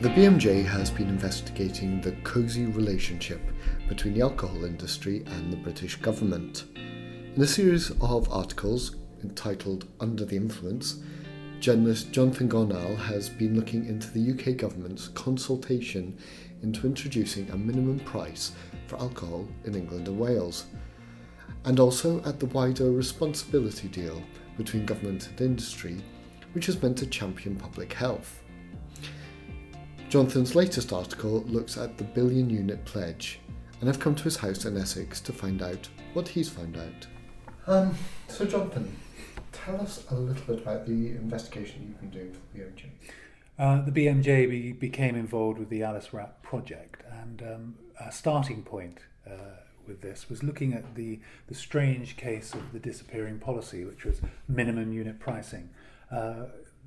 The BMJ has been investigating the cosy relationship between the alcohol industry and the British government. In a series of articles entitled Under the Influence, journalist Jonathan Gornall has been looking into the UK government's consultation into introducing a minimum price for alcohol in England and Wales, and also at the wider responsibility deal between government and industry, which is meant to champion public health. Jonathan's latest article looks at the billion unit pledge, and I've come to his house in Essex to find out what he's found out. Um, so, Jonathan, tell us a little bit about the investigation you've been doing for the BMJ. Uh, the BMJ be, became involved with the ALICE RAP project, and um, a starting point uh, with this was looking at the, the strange case of the disappearing policy, which was minimum unit pricing. Uh,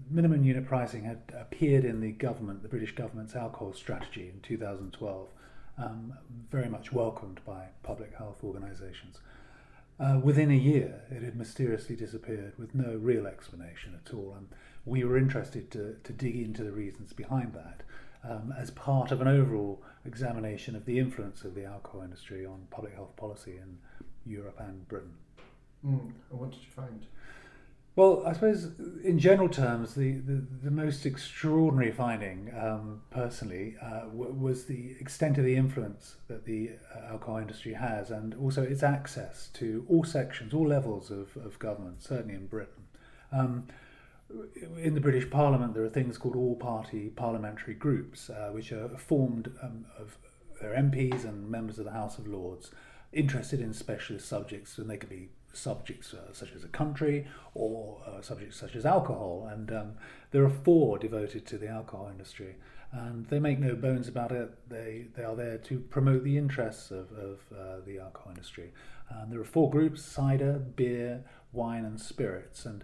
minimum unit pricing had appeared in the government, the British government's alcohol strategy in 2012, um, very much welcomed by public health organisations. Uh, within a year, it had mysteriously disappeared with no real explanation at all, and we were interested to, to dig into the reasons behind that um, as part of an overall examination of the influence of the alcohol industry on public health policy in Europe and Britain. Mm, and what did you find? Well, I suppose in general terms, the, the, the most extraordinary finding, um, personally, uh, w- was the extent of the influence that the uh, alcohol industry has and also its access to all sections, all levels of, of government, certainly in Britain. Um, in the British Parliament, there are things called all party parliamentary groups, uh, which are formed um, of their MPs and members of the House of Lords interested in specialist subjects, and they could be subjects uh, such as a country or uh, subjects such as alcohol. And um, there are four devoted to the alcohol industry. And they make no bones about it. They, they are there to promote the interests of, of uh, the alcohol industry. And there are four groups cider, beer, wine, and spirits. And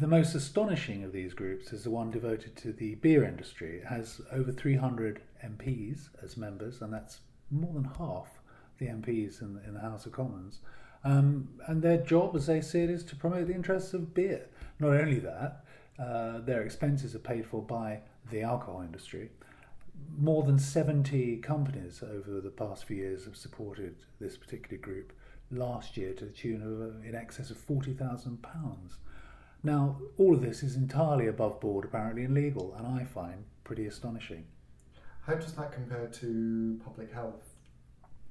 the most astonishing of these groups is the one devoted to the beer industry. It has over 300 MPs as members, and that's more than half the MPs in, in the House of Commons. Um, and their job, as they see it, is to promote the interests of beer. Not only that, uh, their expenses are paid for by the alcohol industry. More than 70 companies over the past few years have supported this particular group, last year to the tune of uh, in excess of £40,000. Now, all of this is entirely above board, apparently, and legal, and I find pretty astonishing. How does that compare to public health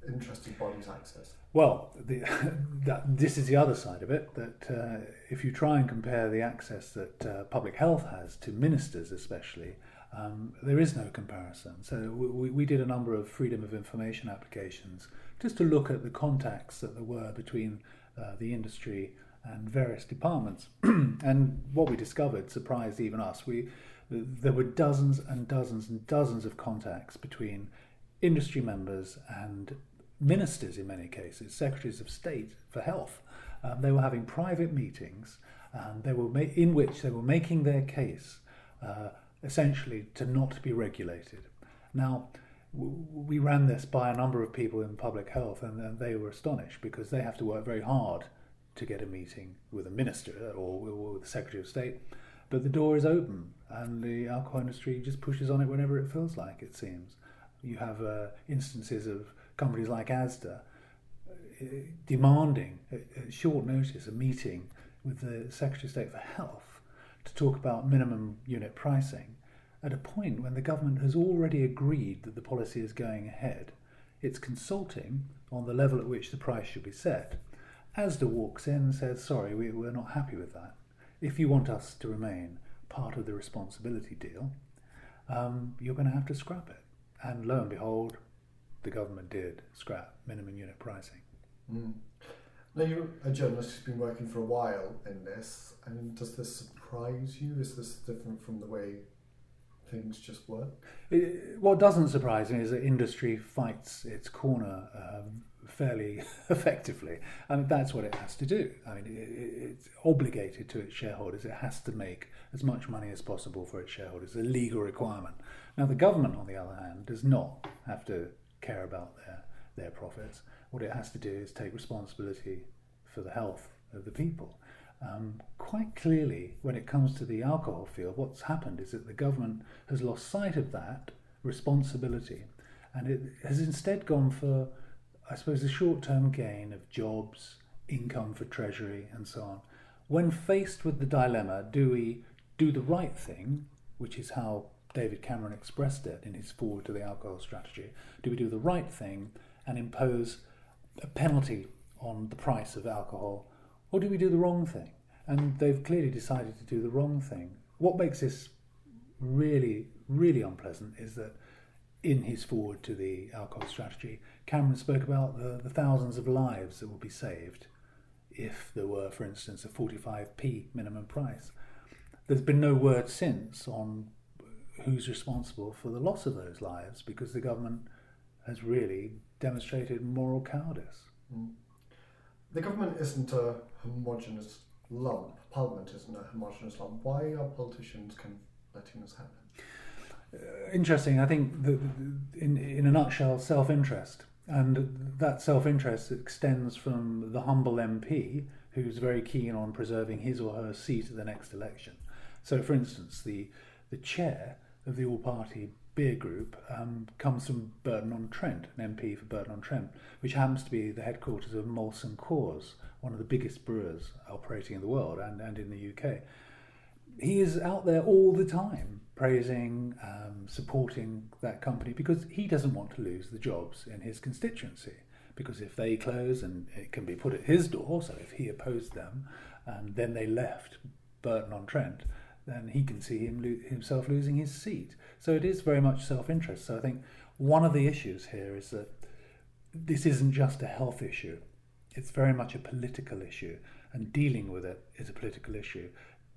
interested bodies access? Well, the, that, this is the other side of it. That uh, if you try and compare the access that uh, public health has to ministers, especially, um, there is no comparison. So we, we did a number of freedom of information applications just to look at the contacts that there were between uh, the industry and various departments. and what we discovered surprised even us. We there were dozens and dozens and dozens of contacts between industry members and ministers in many cases, secretaries of state for health. Um, they were having private meetings, they were ma- in which they were making their case uh, essentially to not be regulated. Now, we ran this by a number of people in public health, and, they were astonished because they have to work very hard to get a meeting with a minister or with the secretary of state. But the door is open, and the alcohol industry just pushes on it whenever it feels like. It seems you have uh, instances of companies like ASDA uh, demanding at short notice a meeting with the Secretary of State for Health to talk about minimum unit pricing at a point when the government has already agreed that the policy is going ahead. It's consulting on the level at which the price should be set. ASDA walks in and says, Sorry, we, we're not happy with that. If you want us to remain part of the responsibility deal, um, you're going to have to scrap it. And lo and behold, the government did scrap minimum unit pricing. Mm. Now, you're a journalist who's been working for a while in this. I mean, does this surprise you? Is this different from the way things just work? It, what doesn't surprise me is that industry fights its corner um, fairly effectively. I mean, that's what it has to do. I mean, it, it's obligated to its shareholders. It has to make as much money as possible for its shareholders. It's a legal requirement. Now, the government, on the other hand, does not have to care about their, their profits. What it has to do is take responsibility for the health of the people. Um, quite clearly, when it comes to the alcohol field, what's happened is that the government has lost sight of that responsibility and it has instead gone for, I suppose, the short term gain of jobs, income for Treasury, and so on. When faced with the dilemma, do we do the right thing, which is how David Cameron expressed it in his foreword to the alcohol strategy? Do we do the right thing and impose a penalty on the price of alcohol, or do we do the wrong thing? And they've clearly decided to do the wrong thing. What makes this really, really unpleasant is that in his foreword to the alcohol strategy, Cameron spoke about the, the thousands of lives that would be saved if there were, for instance, a 45p minimum price. There's been no word since on who's responsible for the loss of those lives because the government has really demonstrated moral cowardice. Mm. The government isn't a homogenous lump. Parliament isn't a homogenous lump. Why are politicians kind of letting this happen? Uh, interesting. I think the, in in a nutshell, self interest, and that self interest extends from the humble MP who's very keen on preserving his or her seat at the next election. So, for instance, the the chair of the All Party beer group um, comes from Burton on Trent, an MP for Burton on Trent, which happens to be the headquarters of Molson Coors, one of the biggest brewers operating in the world and, and in the UK. He is out there all the time praising, um, supporting that company because he doesn't want to lose the jobs in his constituency. Because if they close and it can be put at his door, so if he opposed them and then they left Burton on Trent, then he can see him lo- himself losing his seat. So it is very much self interest. So I think one of the issues here is that this isn't just a health issue, it's very much a political issue, and dealing with it is a political issue.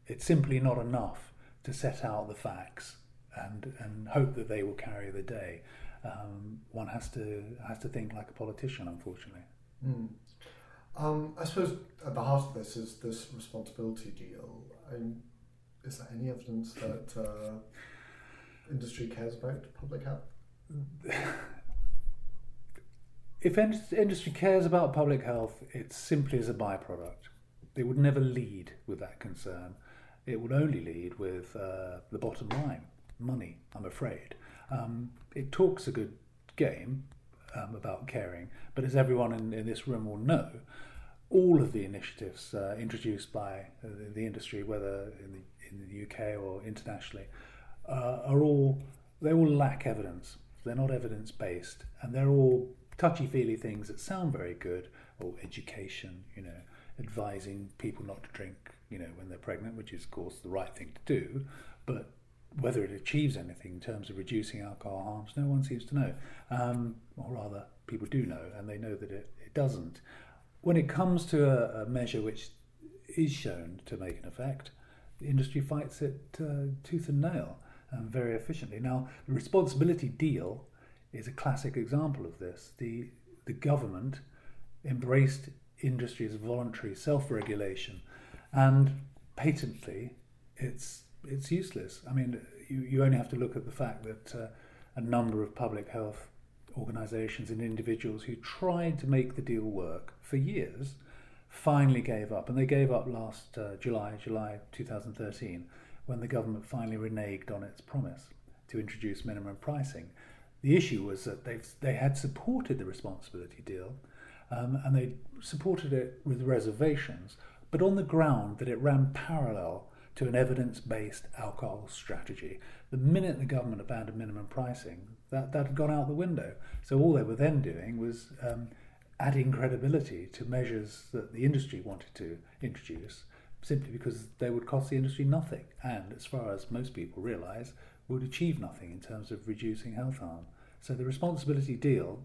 It's simply not enough to set out the facts and and hope that they will carry the day. Um, one has to has to think like a politician, unfortunately. Mm. Um, I suppose at the heart of this is this responsibility deal. I is there any evidence that uh, industry cares about public health? if industry cares about public health, it simply is a byproduct. They would never lead with that concern it would only lead with uh, the bottom line, money, I'm afraid. Um, it talks a good game um, about caring, but as everyone in, in, this room will know, all of the initiatives uh, introduced by uh, the industry, whether in the, in the UK or internationally, uh, are all they all lack evidence. They're not evidence based, and they're all touchy feely things that sound very good, or education, you know, advising people not to drink you know, when they're pregnant, which is, of course, the right thing to do. But whether it achieves anything in terms of reducing alcohol harms, no one seems to know. Um, or rather, people do know, and they know that it, it doesn't. When it comes to a, a measure which is shown to make an effect, the industry fights it uh, tooth and nail and very efficiently. Now, the responsibility deal is a classic example of this. The, the government embraced industry's voluntary self regulation and patently, it's it's useless. I mean, you, you only have to look at the fact that uh, a number of public health organisations and individuals who tried to make the deal work for years finally gave up, and they gave up last uh, July, July 2013, when the government finally reneged on its promise to introduce minimum pricing. The issue was that they they had supported the responsibility deal, um, and they supported it with reservations but on the ground that it ran parallel to an evidence based alcohol strategy. The minute the government abandoned minimum pricing, that, that had gone out the window. So all they were then doing was um, adding credibility to measures that the industry wanted to introduce simply because they would cost the industry nothing and, as far as most people realise, would achieve nothing in terms of reducing health harm. So the responsibility deal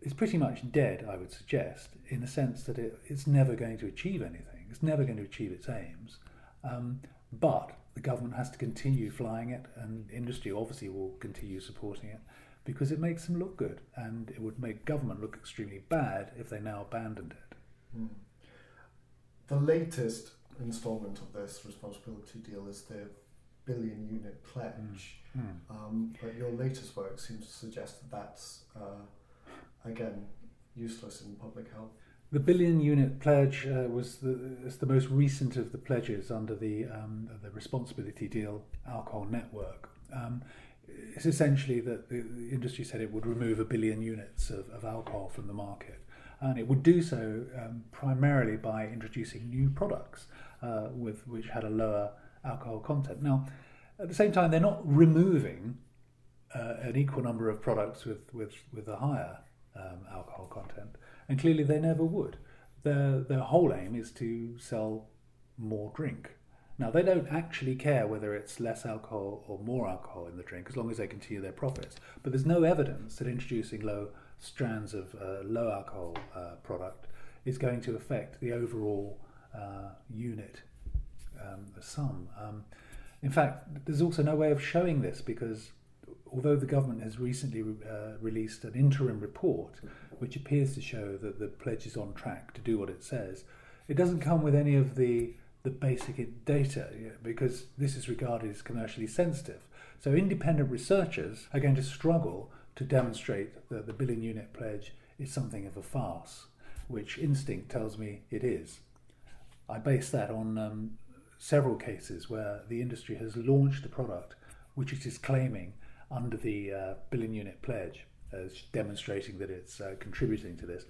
is pretty much dead, I would suggest, in the sense that it, it's never going to achieve anything. It's never going to achieve its aims. Um, but the government has to continue flying it, and industry obviously will continue supporting it because it makes them look good, and it would make government look extremely bad if they now abandoned it. Mm. The latest instalment of this responsibility deal is the billion unit pledge. Mm. Mm. Um, but your latest work seems to suggest that that's uh, again useless in public health. The billion unit pledge uh, was the, the most recent of the pledges under the, um, the responsibility deal alcohol network. Um, it's essentially that the, the, industry said it would remove a billion units of, of alcohol from the market. And it would do so um, primarily by introducing new products uh, with which had a lower alcohol content. Now, at the same time, they're not removing uh, an equal number of products with, with, with a higher um, alcohol content and clearly they never would. Their, their whole aim is to sell more drink. Now, they don't actually care whether it's less alcohol or more alcohol in the drink as long as they continue their profits. But there's no evidence that introducing low strands of uh, low alcohol uh, product is going to affect the overall uh, unit um, sum. Um, in fact, there's also no way of showing this because although the government has recently uh, released an interim report which appears to show that the pledge is on track to do what it says, it doesn't come with any of the the basic data because this is regarded as commercially sensitive. So independent researchers are going to struggle to demonstrate that the billion unit pledge is something of a farce, which instinct tells me it is. I base that on um, several cases where the industry has launched a product which it is claiming under the uh, billion unit pledge as demonstrating that it's uh, contributing to this.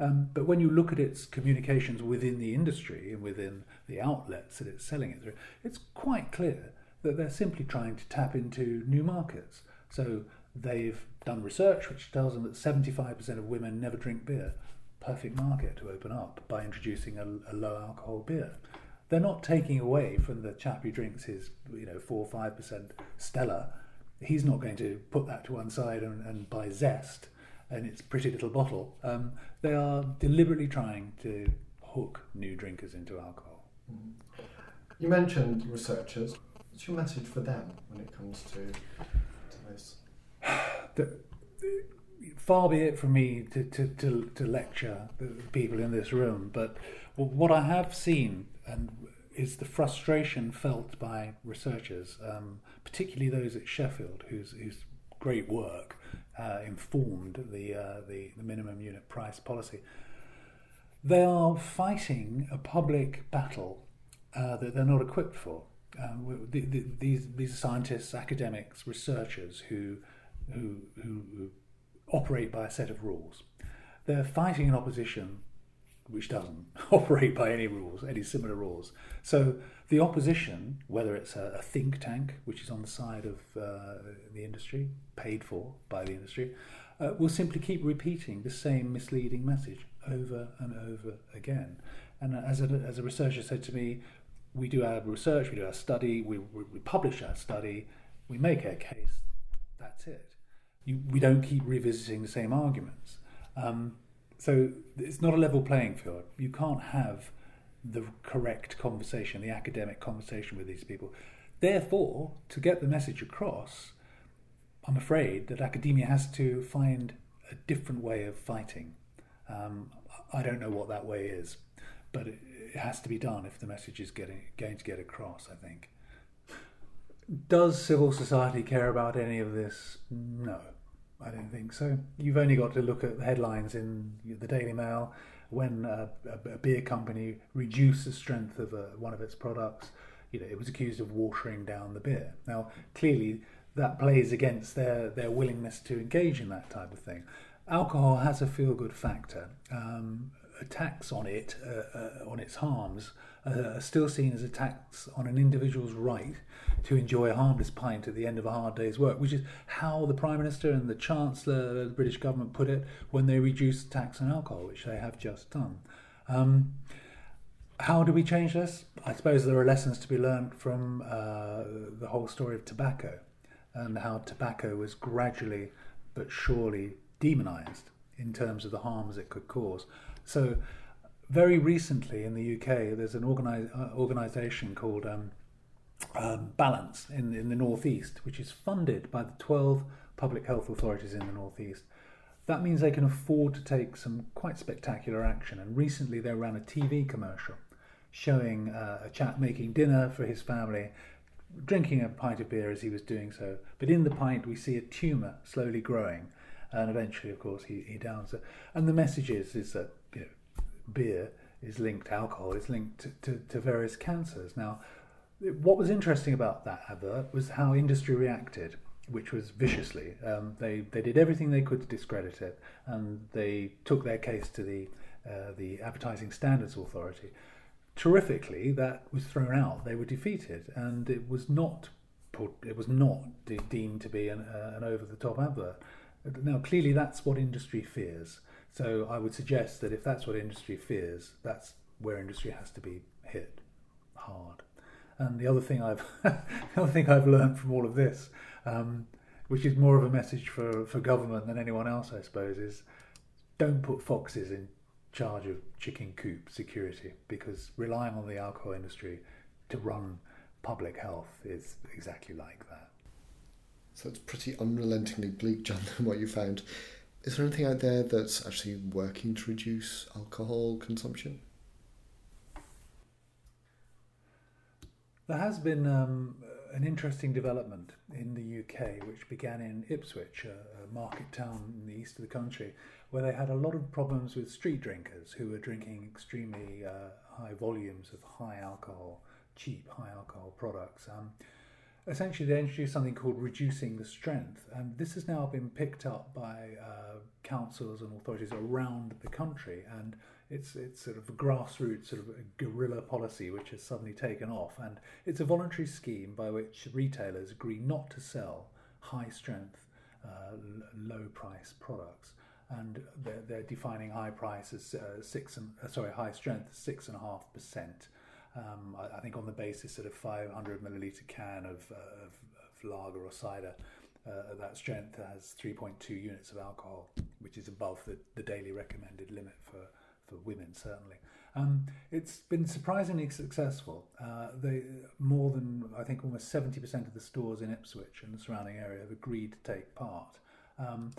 Um, but when you look at its communications within the industry and within the outlets that it's selling it through, it's quite clear that they're simply trying to tap into new markets. So they've done research which tells them that 75% of women never drink beer. Perfect market to open up by introducing a, a low alcohol beer. They're not taking away from the chap who drinks his, you know, four or five percent Stella he's not going to put that to one side and, and buy Zest and its pretty little bottle. Um, they are deliberately trying to hook new drinkers into alcohol. Mm-hmm. You mentioned researchers. What's your message for them when it comes to, to this? the, far be it from me to, to, to, to lecture the people in this room, but what I have seen and is the frustration felt by researchers, um, particularly those at Sheffield, whose, whose great work uh, informed the, uh, the, the minimum unit price policy. They are fighting a public battle uh, that they're not equipped for. Um, the, the, these, these scientists, academics, researchers who, who, who operate by a set of rules. They're fighting an opposition which doesn't operate by any rules, any similar rules. So the opposition, whether it's a, a think tank, which is on the side of uh, the industry, paid for by the industry, uh, will simply keep repeating the same misleading message over and over again. And as a, as a researcher said to me, we do our research, we do our study, we, we publish our study, we make our case, that's it. You, we don't keep revisiting the same arguments. Um, so it's not a level playing field. You can't have the correct conversation, the academic conversation with these people. Therefore, to get the message across, I'm afraid that academia has to find a different way of fighting. Um, I don't know what that way is, but it, it has to be done if the message is getting going to get across. I think. Does civil society care about any of this? No. I don't think so. You've only got to look at the headlines in the Daily Mail when a, a, a beer company reduced the strength of a, one of its products. You know, it was accused of watering down the beer. Now, clearly, that plays against their, their willingness to engage in that type of thing. Alcohol has a feel good factor. Um, attacks on it, uh, uh, on its harms, uh, are still seen as attacks on an individual's right to enjoy a harmless pint at the end of a hard day's work, which is how the Prime Minister and the Chancellor of the British government put it when they reduced tax on alcohol, which they have just done. Um, how do we change this? I suppose there are lessons to be learned from uh, the whole story of tobacco and how tobacco was gradually but surely demonized in terms of the harms it could cause. So, very recently in the UK, there's an uh, organisation called um, um, Balance in, in the Northeast, which is funded by the 12 public health authorities in the Northeast. That means they can afford to take some quite spectacular action. And recently they ran a TV commercial showing uh, a chap making dinner for his family, drinking a pint of beer as he was doing so. But in the pint, we see a tumour slowly growing. And eventually, of course, he, he downs it. And the message is, is that beer is linked, alcohol is linked to, to, to various cancers. Now, what was interesting about that advert was how industry reacted, which was viciously. Um, they they did everything they could to discredit it, and they took their case to the uh, the Advertising Standards Authority. Terrifically, that was thrown out. They were defeated, and it was not put, it was not de- deemed to be an, uh, an over the top advert. Now, clearly, that's what industry fears. So, I would suggest that if that's what industry fears, that's where industry has to be hit hard. And the other thing I've the other thing I've learned from all of this, um, which is more of a message for, for government than anyone else, I suppose, is don't put foxes in charge of chicken coop security because relying on the alcohol industry to run public health is exactly like that. So it's pretty unrelentingly bleak, John, than what you found. Is there anything out there that's actually working to reduce alcohol consumption? There has been um, an interesting development in the UK, which began in Ipswich, a, a, market town in the east of the country, where they had a lot of problems with street drinkers who were drinking extremely uh, high volumes of high alcohol, cheap high alcohol products. Um, essentially, they introduced something called reducing the strength, and this has now been picked up by uh, councils and authorities around the country and it's it's sort of a grassroots sort of guerrilla policy which has suddenly taken off, and it's a voluntary scheme by which retailers agree not to sell high strength, uh, low price products, and they're, they're defining high price as uh, six and uh, sorry high strength six and a half percent. Um, I, I, think on the basis of a 500 milliliter can of, uh, of, of lager or cider. Uh, that strength has 3.2 units of alcohol, which is above the, the daily recommended limit for for women certainly. Um, it's been surprisingly successful. Uh, they more than I think almost seventy percent of the stores in Ipswich and the surrounding area have agreed to take part. Um,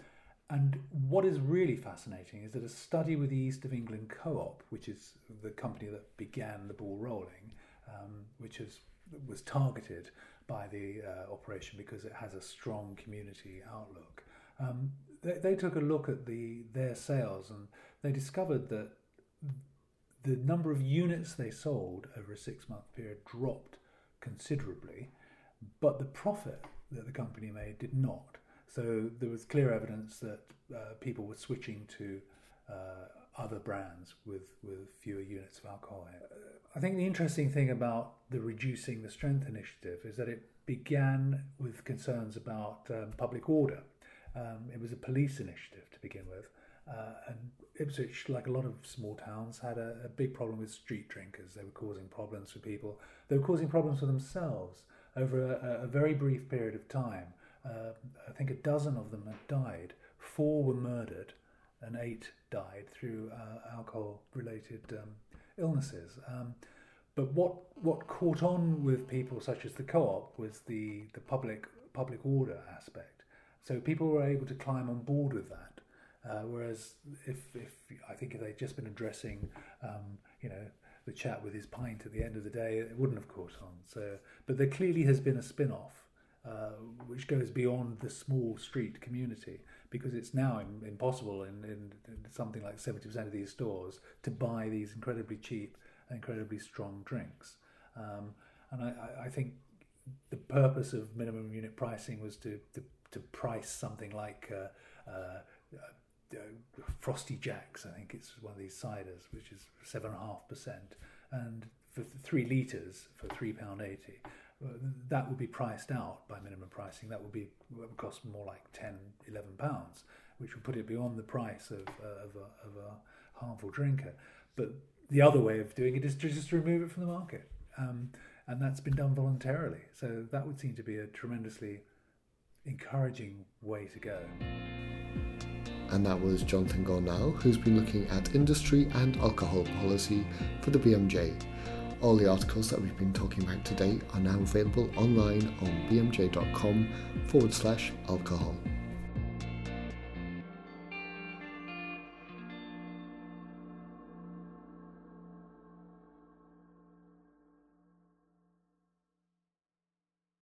and what is really fascinating is that a study with the East of England Co-op, which is the company that began the ball rolling, um, which was targeted by the uh, operation because it has a strong community outlook. Um, they, they, took a look at the their sales and they discovered that the number of units they sold over a six month period dropped considerably, but the profit that the company made did not. So there was clear evidence that uh, people were switching to uh, other brands with, with fewer units of alcohol. I think the interesting thing about the reducing the strength initiative is that it began with concerns about um, public order. Um, it was a police initiative to begin with, uh, and Ipswich, like a lot of small towns, had a, a, big problem with street drinkers. They were causing problems for people. They were causing problems for themselves over a, a very brief period of time. Uh, I think a dozen of them had died. Four were murdered, and eight died through uh, alcohol-related um, illnesses. Um, but what what caught on with people such as the co-op was the the public public order aspect. So people were able to climb on board with that uh, whereas if, if I think if they'd just been addressing, um, you know, the chat with his pint at the end of the day, it wouldn't have caught on. So, but there clearly has been a spin-off, uh, which goes beyond the small street community because it's now impossible in, in, in, something like 70% of these stores to buy these incredibly cheap and incredibly strong drinks. Um, and I, I, think the purpose of minimum unit pricing was to, to, to price something like uh, uh, uh, Frosty Jacks, I think it's one of these ciders, which is seven and for three litres for three pound eighty, uh, that would be priced out by minimum pricing. That would be would cost more like 10, 11 pounds, which would put it beyond the price of, uh, of, a, of a harmful drinker. But the other way of doing it is to just remove it from the market, um, and that's been done voluntarily. So that would seem to be a tremendously encouraging way to go and that was Jonathan Gornall, who's been looking at industry and alcohol policy for the BMJ. All the articles that we've been talking about today are now available online on bmj.com forward slash alcohol.